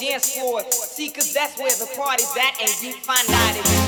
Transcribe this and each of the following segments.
dance floor. See, cause that's where the party's at, and you find out if you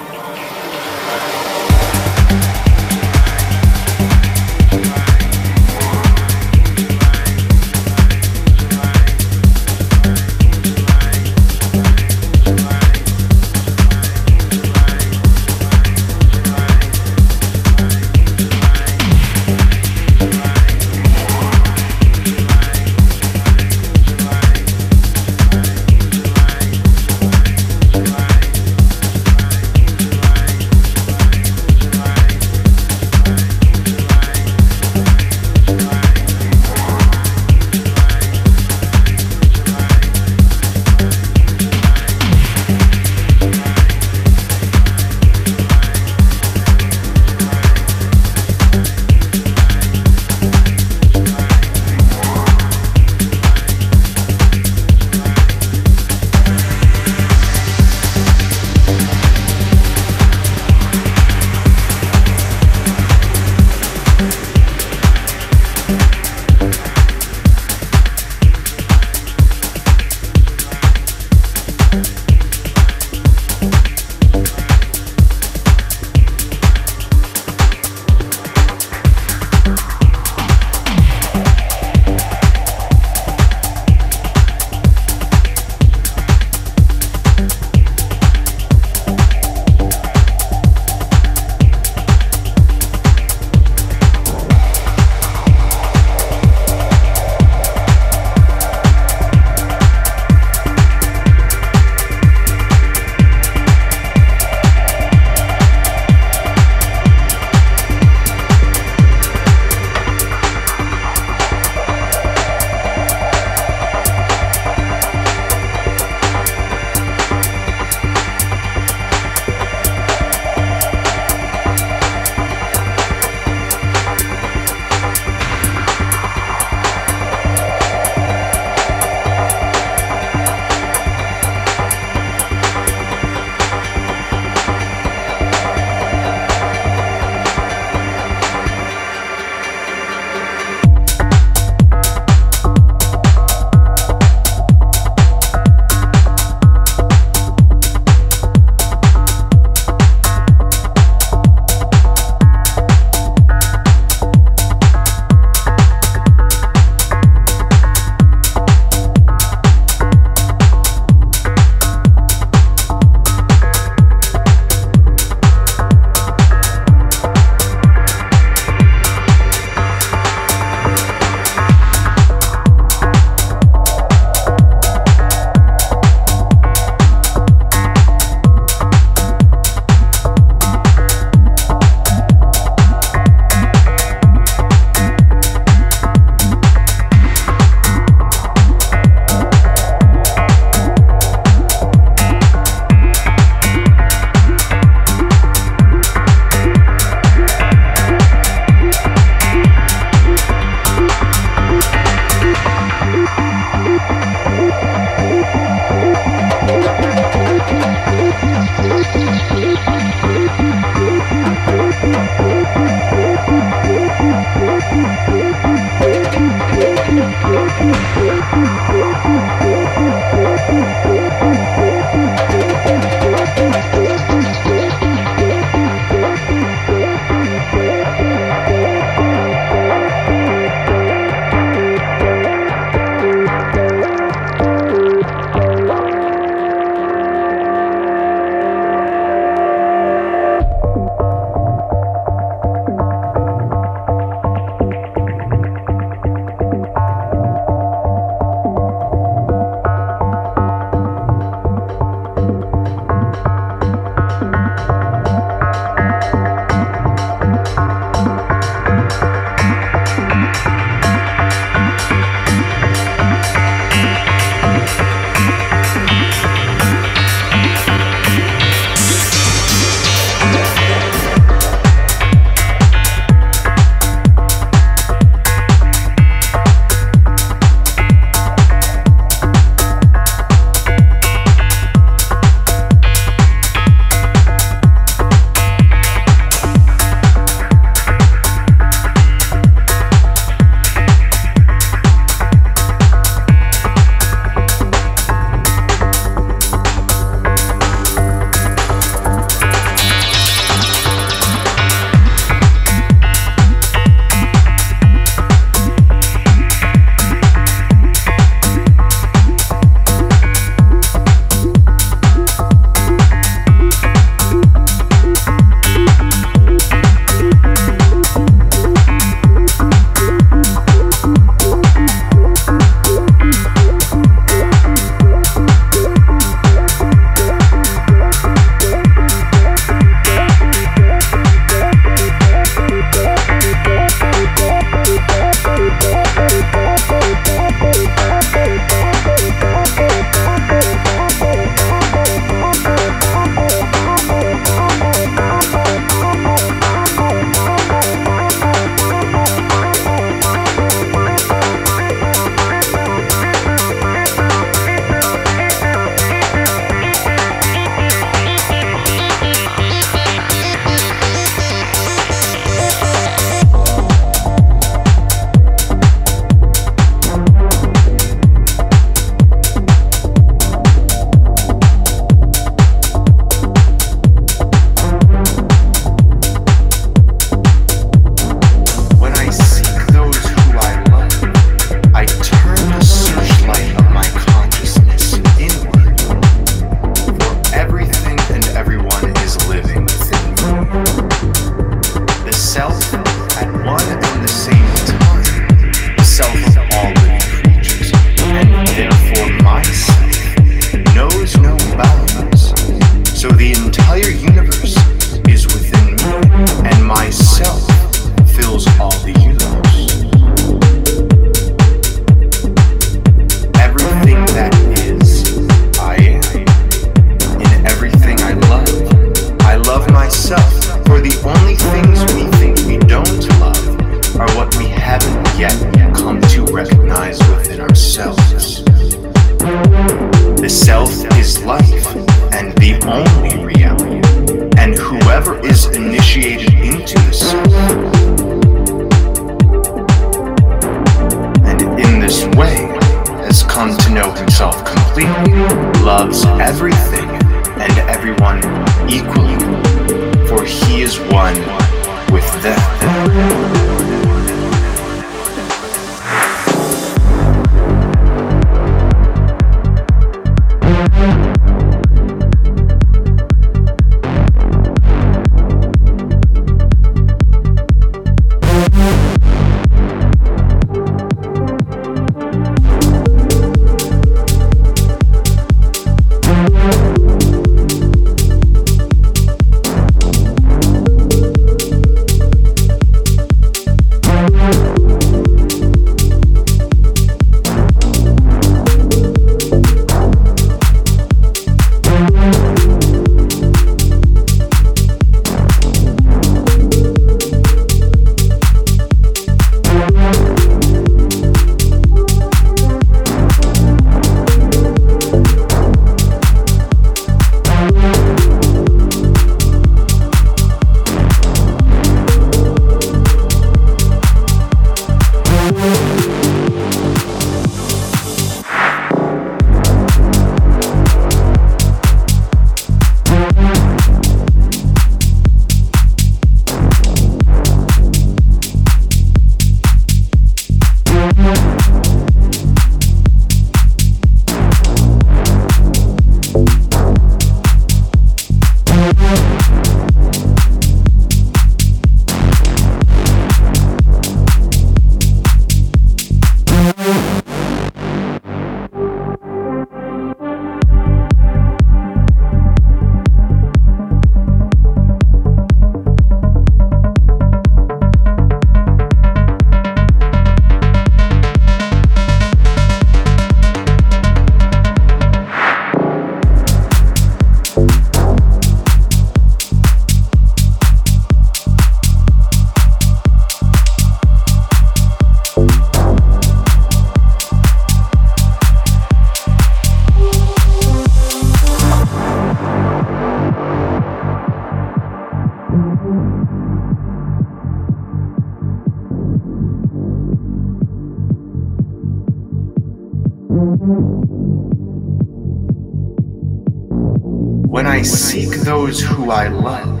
I seek those who I love,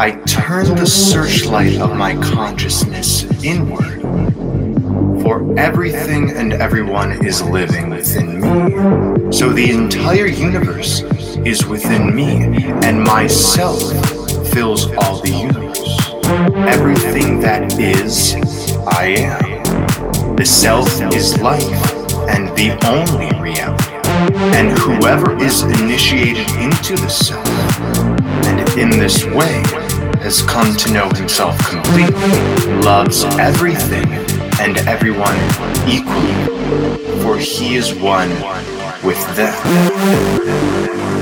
I turn the searchlight of my consciousness inward. For everything and everyone is living within me. So the entire universe is within me, and myself fills all the universe. Everything that is, I am. The self is life, and the only reality. And whoever is initiated into the self, and in this way has come to know himself completely, loves everything and everyone equally, for he is one with them.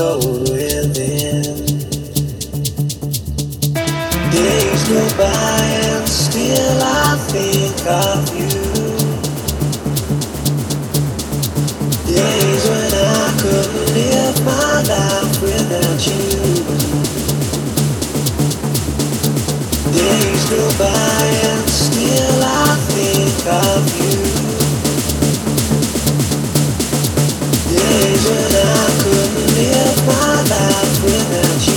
Cold within. Days go by and still I think of you. Days when I couldn't live my life without you. Days go by and still I think of you. My life without you.